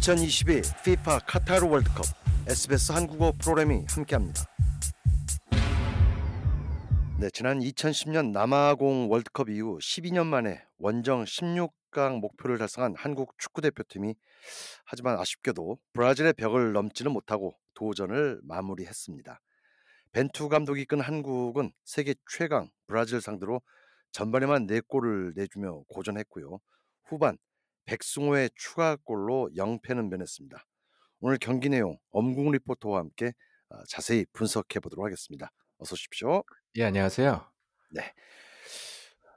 2022 FIFA 카타르 월드컵 SBS 한국어 프로그램이 함께합니다. 네, 지난 2010년 남아공 월드컵 이후 12년 만에 원정 16강 목표를 달성한 한국 축구 대표팀이 하지만 아쉽게도 브라질의 벽을 넘지는 못하고 도전을 마무리했습니다. 벤투 감독이 이끈 한국은 세계 최강 브라질 상대로 전반에만 4골을 내주며 고전했고요. 후반 백승호의 추가골로 0패는 면했습니다. 오늘 경기 내용 엄궁 리포터와 함께 어, 자세히 분석해 보도록 하겠습니다. 어서 오십시오. 예, 안녕하세요. 네.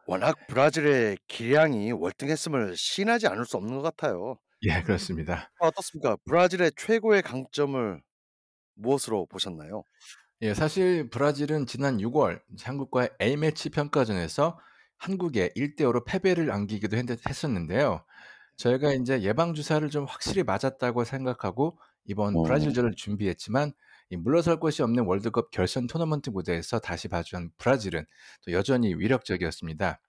워낙 브라질의 기량이 월등했음을 시인하지 않을 수 없는 것 같아요. 예, 그렇습니다. 어떻습니까? 브라질의 최고의 강점을 무엇으로 보셨나요? 예, 사실 브라질은 지난 6월 한국과의 A매치 평가전에서 한국에 1대 5로 패배를 안기기도 했, 었는데요 저희가 이제 예방 주사를 좀 확실히 맞았다고 생각하고 이번 어. 브라질전을 준비했지만 이 물러설 곳이 없는 월드컵 결선 토너먼트 무대에서 다시 봐준 브라질은 또 여전히 위력적이었습니다.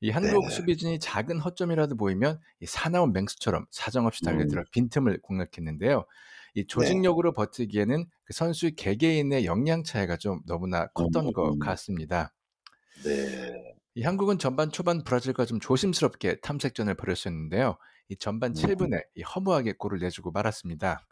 이 한국 네. 수비진이 작은 허점이라도 보이면 이 사나운 맹수처럼 사정없이 달려들어 음. 빈틈을 공략했는데요. 이 네. 조직력으로 버티기에는 그 선수 개개인의 역량 차이가 좀 너무나 컸던 음. 것 같습니다. 네. 이 한국은 전반 초반 브라질과 좀 조심스럽게 탐색전을 벌였었는데요. 이 전반 음. 7분에 이 허무하게 골을 내주고 말았습니다.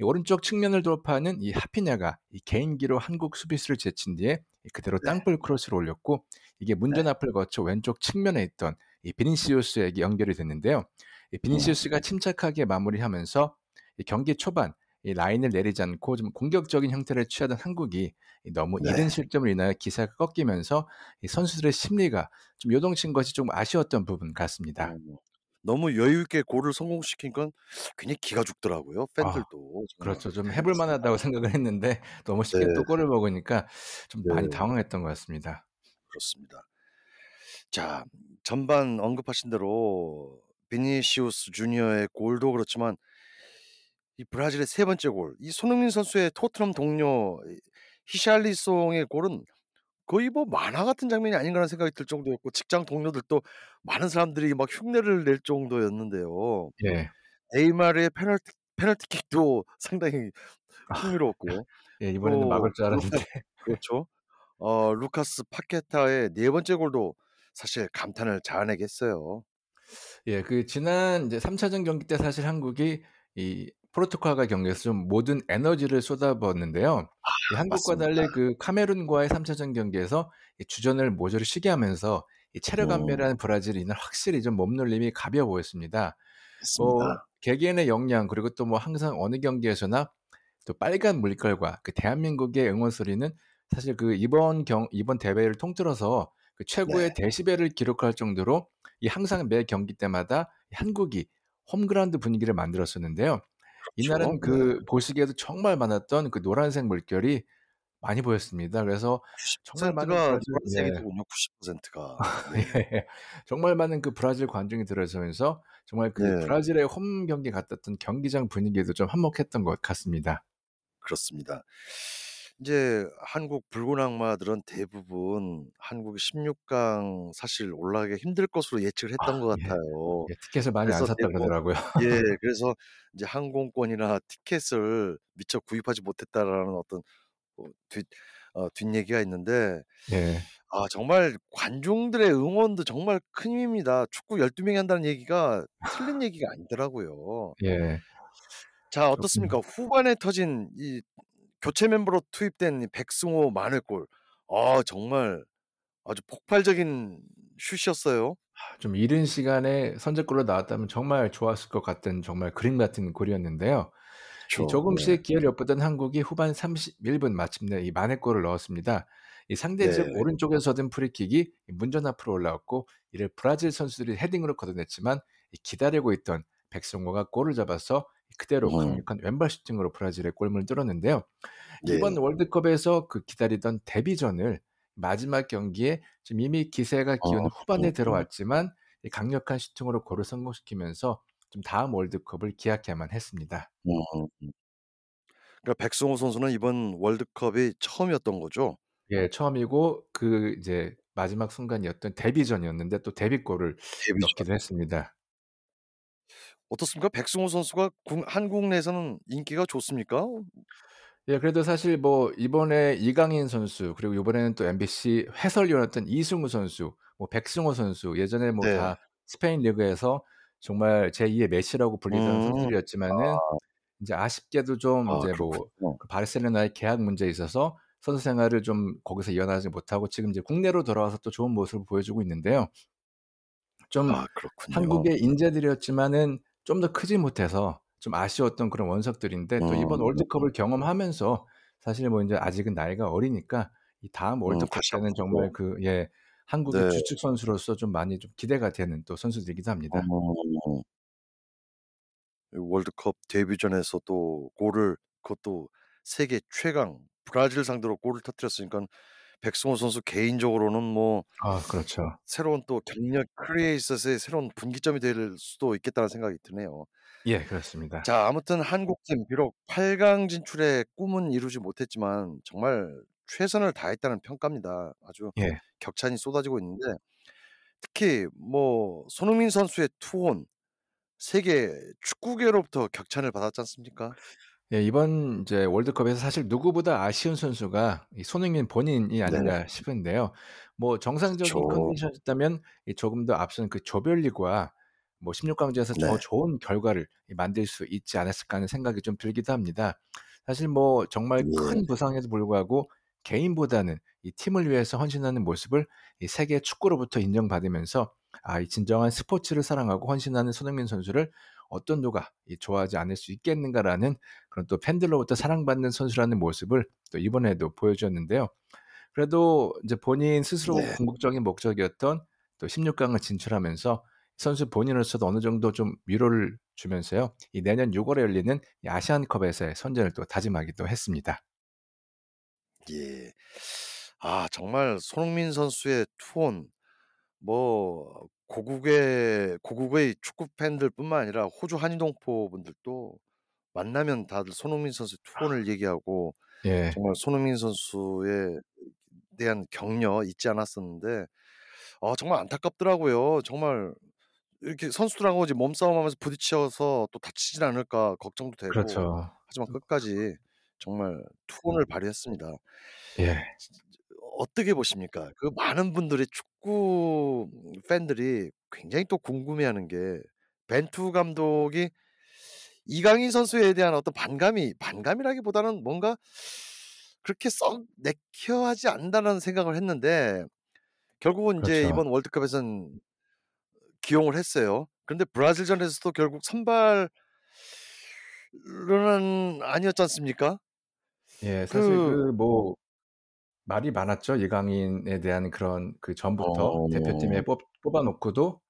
이 오른쪽 측면을 돌파하는 이 하피냐가 이 개인기로 한국 수비수를 제친 뒤에 이 그대로 네. 땅볼 크로스를 올렸고 이게 문전 앞을 거쳐 왼쪽 측면에 있던 이 비니시우스에게 연결이 됐는데요. 이 비니시우스가 침착하게 마무리하면서 이 경기 초반 이 라인을 내리지 않고 좀 공격적인 형태를 취하던 한국이 이 너무 네. 이른 실점을 인하여 기세가 꺾이면서 이 선수들의 심리가 좀 요동친 것이 좀 아쉬웠던 부분 같습니다. 음. 너무 여유 있게 골을 성공시킨 건 괜히 기가 죽더라고요. 팬들도. 정말. 그렇죠. 좀 해볼 만하다고 생각을 했는데 너무 쉽게 네. 또 골을 먹으니까 좀 많이 네. 당황했던 것 같습니다. 그렇습니다. 자, 전반 언급하신 대로 비니시우스 주니어의 골도 그렇지만 이 브라질의 세 번째 골, 이 손흥민 선수의 토트넘 동료 이 히샬리송의 골은 거의 뭐 만화 같은 장면이 아닌가라는 생각이 들 정도였고 직장 동료들도 많은 사람들이 막 흉내를 낼 정도였는데요. 예. 네이마르의 페널티 페널티킥도 상당히 아. 흥미로웠고요. 예, 이번에는 또 막을 줄 알았는데. 그렇죠. 어 루카스 파케타의 네 번째 골도 사실 감탄을 자아내게 했어요. 예, 그 지난 이제 3차전 경기 때 사실 한국이 이 포르투갈과 경기에서 좀 모든 에너지를 쏟아부었는데요. 이 한국과 맞습니다. 달리 그 카메룬과의 3차전 경기에서 이 주전을 모조리 쉬게 하면서 이 체력 음. 안배라는 브라질이 이날 확실히 좀 몸놀림이 가벼워 보였습니다. 뭐 맞습니다. 개개인의 역량 그리고 또 뭐 항상 어느 경기에서나 또 빨간 물결과 그 대한민국의 응원 소리는 사실 그 이번 경 이번 대회를 통틀어서 그 최고의 네. 데시벨을 기록할 정도로 이 항상 매 경기 때마다 이 한국이 홈그라운드 분위기를 만들었었는데요. 이날은. 네. 그 보시기에도 정말 많았던 그 노란색 물결이 많이 보였습니다. 그래서 정말 많은 90%가 브라질 예. 노란색이더군요. 90%가. 네. 예. 정말 많은 그 브라질 관중이 들어서면서 정말 그 네. 브라질의 홈 경기 같았던 경기장 분위기도 좀 한몫했던 것 같습니다. 그렇습니다. 인제 한국 붉은 악마들은 대부분 한국이 16 강 사실 올라가기가 힘들 것으로 예측을 아 했던 것 예. 같아요. 예, 티켓을 많이 안 그래서 샀다 대부분 그러더라고요. 예, 그래서 이제 항공권이나 티켓을 미처 구입하지 못했다라는 어떤 어 뒷 어 뒷얘기가 있는데 예. 아 정말 관중들의 응원도 정말 큰 힘입니다. 축구 12 명이 한다는 얘기가 틀린 얘기가 아니더라고요. 예. 자, 어떻습니까? 후반에 터진 이 교체 멤버로 투입된 이 백승호 만회골. 아 정말 아주 폭발적인 슛이었어요. 아좀 이른 시간에 선제골로 나왔다면 정말 좋았을 것 같은 정말 그림 같은 골이었는데요. 이 그쵸. 네. 조금씩 기회를 엿보던 한국이 후반 31분 마침내 이 만회골을 넣었습니다. 이 상대 집 네. 오른쪽에서 얻은 프리킥이 이 문전 앞으로 올라왔고 이를 브라질 선수들이 헤딩으로 걷어냈지만 이 기다리고 있던 백승호가 골을 잡아서 그대로 음. 강력한 왼발 슈팅으로 브라질의 골문을 뚫었는데요. 네. 이번 월드컵에서 그 기다리던 데뷔전을 마지막 경기에 지금 이미 기세가 기운 어. 후반에 음. 들어왔지만 이 강력한 슈팅으로 골을 성공시키면서 좀 다음 월드컵을 기약해야만 했습니다. 음. 그러니까 백승호 선수는 이번 월드컵이 처음이었던 거죠? 예, 처음이고 그 이제 마지막 순간이었던 데뷔전이었는데 또 데뷔골을 데뷔전. 넣기도 했습니다. 어떻습니까? 백승호 선수가 국 한국 내에서는 인기가 좋습니까? 예 그래도 사실 뭐 이번에 이강인 선수 그리고 요번에는 또 MBC 해설위원이었던 이승우 선수 뭐 백승호 선수 예전에 뭐 네. 다 스페인 리그에서 정말 제2의 메시라고 불리던 음. 선수들이었지만은 아. 인제 아쉽게도 좀아 인제 뭐 그렇군요. 그 바르셀로나의 계약 문제에 있어서 선수 생활을 좀 거기서 이어나가지 못하고 지금 이제 국내로 돌아와서 또 좋은 모습을 보여주고 있는데요. 좀 아 그렇군요. 한국의 인재들이었지만은 좀 더 크지 못해서 좀 아쉬웠던 그런 원석들인데 또 이번 음. 월드컵을 경험하면서 사실 뭐 인제 아직은 나이가 어리니까 이 다음 음 월드컵 때는 정말 그 예 한국의 네. 주축 선수로서 좀 많이 좀 기대가 되는 또 선수들이기도 합니다. 어. 이 월드컵 데뷔전에서 또 골을 그것도 세계 최강 브라질 상대로 골을 터뜨렸으니깐 백승호 선수 개인적으로는 뭐 아 그렇죠. 새로운 또 경력 커리어에 있어서의 새로운 분기점이 될 수도 있겠다는 생각이 드네요. 예 그렇습니다. 자 아무튼 한국팀 비록 8강 진출의 꿈은 이루지 못했지만 정말 최선을 다했다는 평가입니다. 아주 예. 격찬이 쏟아지고 있는데 특히 뭐 손흥민 선수의 투혼 세계 축구계로부터 격찬을 받았지 않습니까? 예 이번 인제 월드컵에서 사실 누구보다 아쉬운 선수가 이 손흥민 본인이 네. 아닌가 싶은데요. 뭐 정상적인 그쵸. 컨디션이었다면 이 조금 더 앞선 그 조별리그와 뭐 16 강전에서 더 네. 좋은 결과를 이 만들 수 있지 않았을까 하는 생각이 좀 들기도 합니다. 사실 뭐 정말 예. 큰 부상에도 불구하고 개인보다는 이 팀을 위해서 헌신하는 모습을 이 세계 축구로부터 인정받으면서 ' 아 이 진정한 스포츠를 사랑하고 헌신하는 손흥민 선수를 어떤 누가 이 좋아하지 않을 수 있겠는가.'라는 그런 또 팬들로부터 사랑받는 선수라는 모습을 또 이번에도 보여주었는데요. 그래도 인제 본인 스스로 네. 궁극적인 목적이었던 또 16 강을 진출하면서 선수 본인으로서도 어느 정도 좀 위로를 주면서요. 이 내년 6 월에 열리는 이 아시안컵에서의 선전을 또 다짐하기도 했습니다. 예. 아 정말 손흥민 선수의 투혼 뭐 고국의 고국의 축구 팬들뿐만 아니라 호주 한인동포 분들도 만나면 다들 손흥민 선수의 투혼을 얘기하고 예. 정말 손흥민 선수에 대한 격려 잊지 않았었는데 아 정말 안타깝더라고요. 정말 이렇게 선수들하고 이제 몸싸움하면서 부딪혀서 또 다치진 않을까 걱정도 되고 그렇죠. 하지만 끝까지 정말 투혼을 발휘했습니다. 예. 어떻게 보십니까? 그 많은 분들이 축구 팬들이 굉장히 또 궁금해하는 게 벤투 감독이 이강인 선수에 대한 어떤 반감이 반감이라기보다는 뭔가 그렇게 썩 내키하지 않는다는 생각을 했는데 결국은 인제 그렇죠. 이번 월드컵에선 기용을 했어요. 그런데 브라질전에서도 결국 선발 은 아니었지 않습니까? 예. 사실 그그뭐 말이 많았죠. 이강인에 대한 그런 그 전부터 대표팀에 어. 뽑 뽑아 놓고도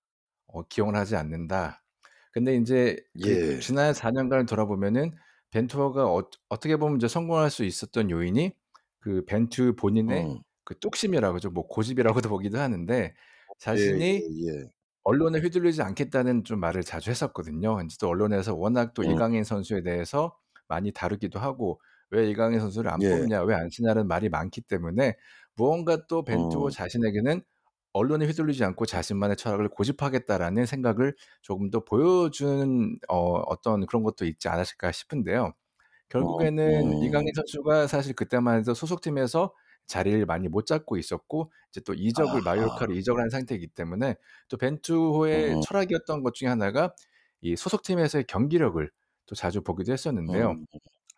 어 기용을 하지 않는다. 근데 인제 그 예. 지난 4 년간을 돌아보면은 벤투어가 어 어떻게 보면 이제 성공할 수 있었던 요인이 그 벤투 본인의 음. 그 뚝심이라고 그러죠. 뭐 고집이라고도 보기도 하는데 자신이 예예예. 언론에 휘둘리지 않겠다는 좀 말을 자주 했었거든요. 인제 또 언론에서 워낙 또 음. 이강인 선수에 대해서 많이 다루기도 하고 " 왜 이강인 선수를 안 예. 뽑냐? 왜 안 쓰냐?"는 말이 많기 때문에 무언가 또 벤투호 음. 자신에게는 '언론에 휘둘리지 않고 자신만의 철학을 고집하겠다.'라는 생각을 조금 더 보여준 어 어떤 그런 것도 있지 않았을까 싶은데요. 어 결국에는 이강인 음. 선수가 사실 그때만 해도 소속팀에서 자리를 많이 못 잡고 있었고 이제 또 이적을 아하. 마요르카로 이적을 한 상태이기 때문에 또 벤투호의 음. 철학이었던 것 중에 하나가 이 소속팀에서의 경기력을 또 자주 보기도 했었는데요. 음.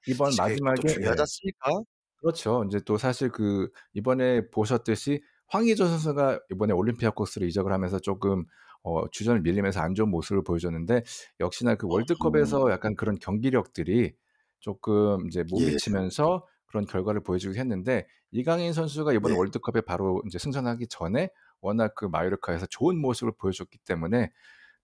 이번 마지막에 중요하지 예. 그렇죠. 인제 또 사실 그 이번에 보셨듯이 황의조 선수가 이번에 올림피아코스로 이적을 하면서 쪼금 어 주전을 밀리면서 안 좋은 모습을 보여줬는데 역시나 그 월드컵에서 음. 약간 그런 경기력들이 쪼끔 이제 못 예. 미치면서 그런 결과를 보여주긴 했는데 이강인 선수가 이번에 네. 월드컵에 바로 인제 승선하기 전에 워낙 그 마요르카에서 좋은 모습을 보여줬기 때문에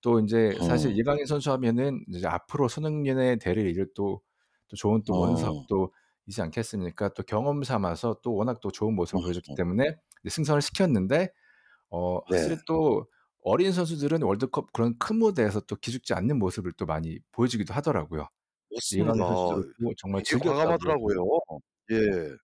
또 인제 사실 음. 이강인 선수 하면은 이제 앞으로 손흥민의 대를 이을 또 또 좋은 또 음. 원석도 이지 않겠습니까? 또 경험 삼아서 또 워낙 또 좋은 모습을 보여줬기 음음. 때문에 승선을 시켰는데 어 네. 확실히 또 어린 선수들은 월드컵 그런 큰 무대에서 또 기죽지 않는 모습을 또 많이 보여주기도 하더라고요. 선수도 또 정말 즐겼다고 과감하더라고요. 예.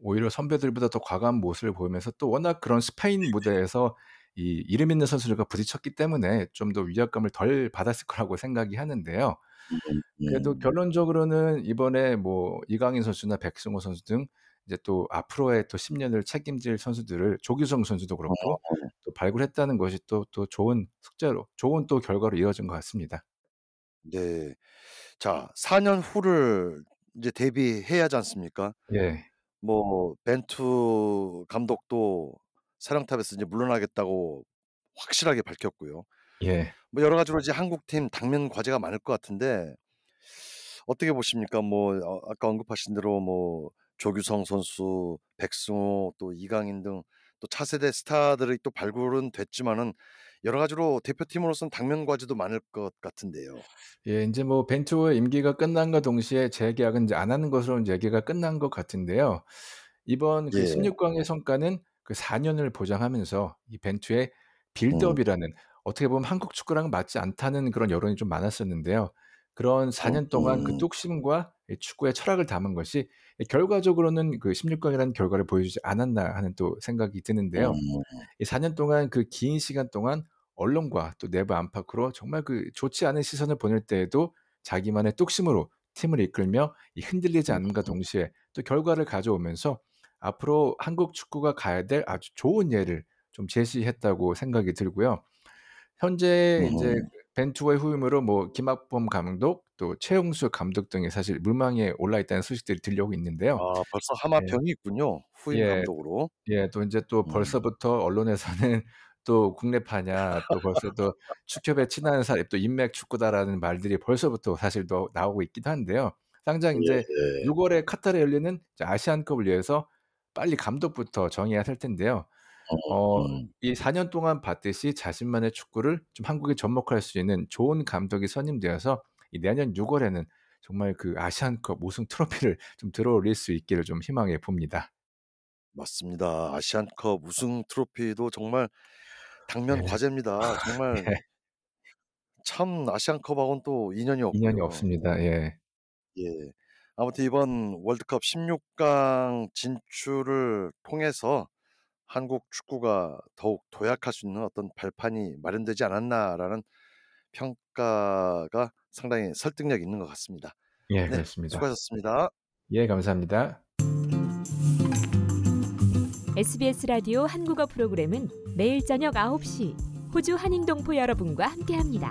오히려 선배들보다 더 과감한 모습을 보이면서 또 워낙 그런 스페인 무대에서 이 이름 있는 선수들과 부딪혔기 때문에 좀 더 위압감을 덜 받았을 거라고 생각이 하는데요. 그래도 음. 결론적으로는 이번에 뭐 이강인 선수나 백승호 선수 등 이제 또 앞으로의 또 10 년을 책임질 선수들을 조규성 선수도 그렇고 어. 또 발굴했다는 것이 또, 또 좋은 숙제로 좋은 또 결과로 이어진 것 같습니다. 네. 자 4년 후를 이제 대비해야 하지 않습니까? 예. 뭐 벤투 감독도 사령탑에서 이제 물러나겠다고 확실하게 밝혔고요. 예. 뭐 여러 가지로 이제 한국 팀 당면 과제가 많을 것 같은데 어떻게 보십니까? 뭐어 아까 언급하신 대로 뭐 조규성 선수, 백승호 또 이강인 등 또 차세대 스타들의 또 발굴은 됐지만은 여러 가지로 대표팀으로서는 당면 과제도 많을 것 같은데요. 예 인제 뭐 벤투의 임기가 끝남과 동시에 재계약은 이제 안 하는 것으로 인제 얘기가 끝난 것 같은데요. 이번 그 예. 16 강의 성과는 그 4 년을 보장하면서 이 벤투의 음. 빌드업이라는 어떻게 보면 한국 축구랑 맞지 않다는 그런 여론이 좀 많았었는데요. 그런 4년 동안 그 음음. 뚝심과 이 축구의 철학을 담은 것이 이 결과적으로는 그 16 강이라는 결과를 보여주지 않았나 하는 또 생각이 드는데요. 음. 이4년 동안 그 긴 시간 동안 언론과 또 내부 안팎으로 정말 그 좋지 않은 시선을 보낼 때에도 자기만의 뚝심으로 팀을 이끌며 이 흔들리지 않음과 음. 동시에 또 결과를 가져오면서 앞으로 한국 축구가 가야 될 아주 좋은 예를 좀 제시했다고 생각이 들고요. 현재 인제 음. 벤투의 후임으로 뭐 김학범 감독 또 최용수 감독 등이 사실 물망에 올라 있다는 소식들이 들려오고 있는데요. 아 벌써 예. 하마평이 있군요, 후임 예. 감독으로. 예. 또 인제 또 음. 벌써부터 언론에서는 또 "국내파냐." 또 벌써 또 "축협에 친한 사람 또 인맥 축구다."라는 말들이 벌써부터 사실 또 나오고 있기도 한데요. 당장 인제 예. 6 월에 카타르에 열리는 이제 아시안컵을 위해서 빨리 감독부터 정해야 할 텐데요. 어 음. 이 4년 동안 봤듯이 자신만의 축구를 좀 한국에 접목할 수 있는 좋은 감독이 선임되어서 이 내년 6 월에는 정말 그 아시안컵 우승 트로피를 좀 들어올릴 수 있기를 좀 희망해 봅니다. 맞습니다. 아시안컵 우승 트로피도 정말 당면 예. 과제입니다. 정말 예. 참 아시안컵하고는 또 인연이 인연이 없고요. 없습니다. 예. 예. 아무튼 이번 월드컵 16강 진출을 통해서 '한국 축구가 더욱 도약할 수 있는 어떤 발판이 마련되지 않았나.'라는 평가가 상당히 설득력이 있는 것 같습니다. 예 네. 그렇습니다. 수고하셨습니다. 예 감사합니다. SBS 라디오 한국어 프로그램은 매일 저녁 9시 호주 한인동포 여러분과 함께합니다.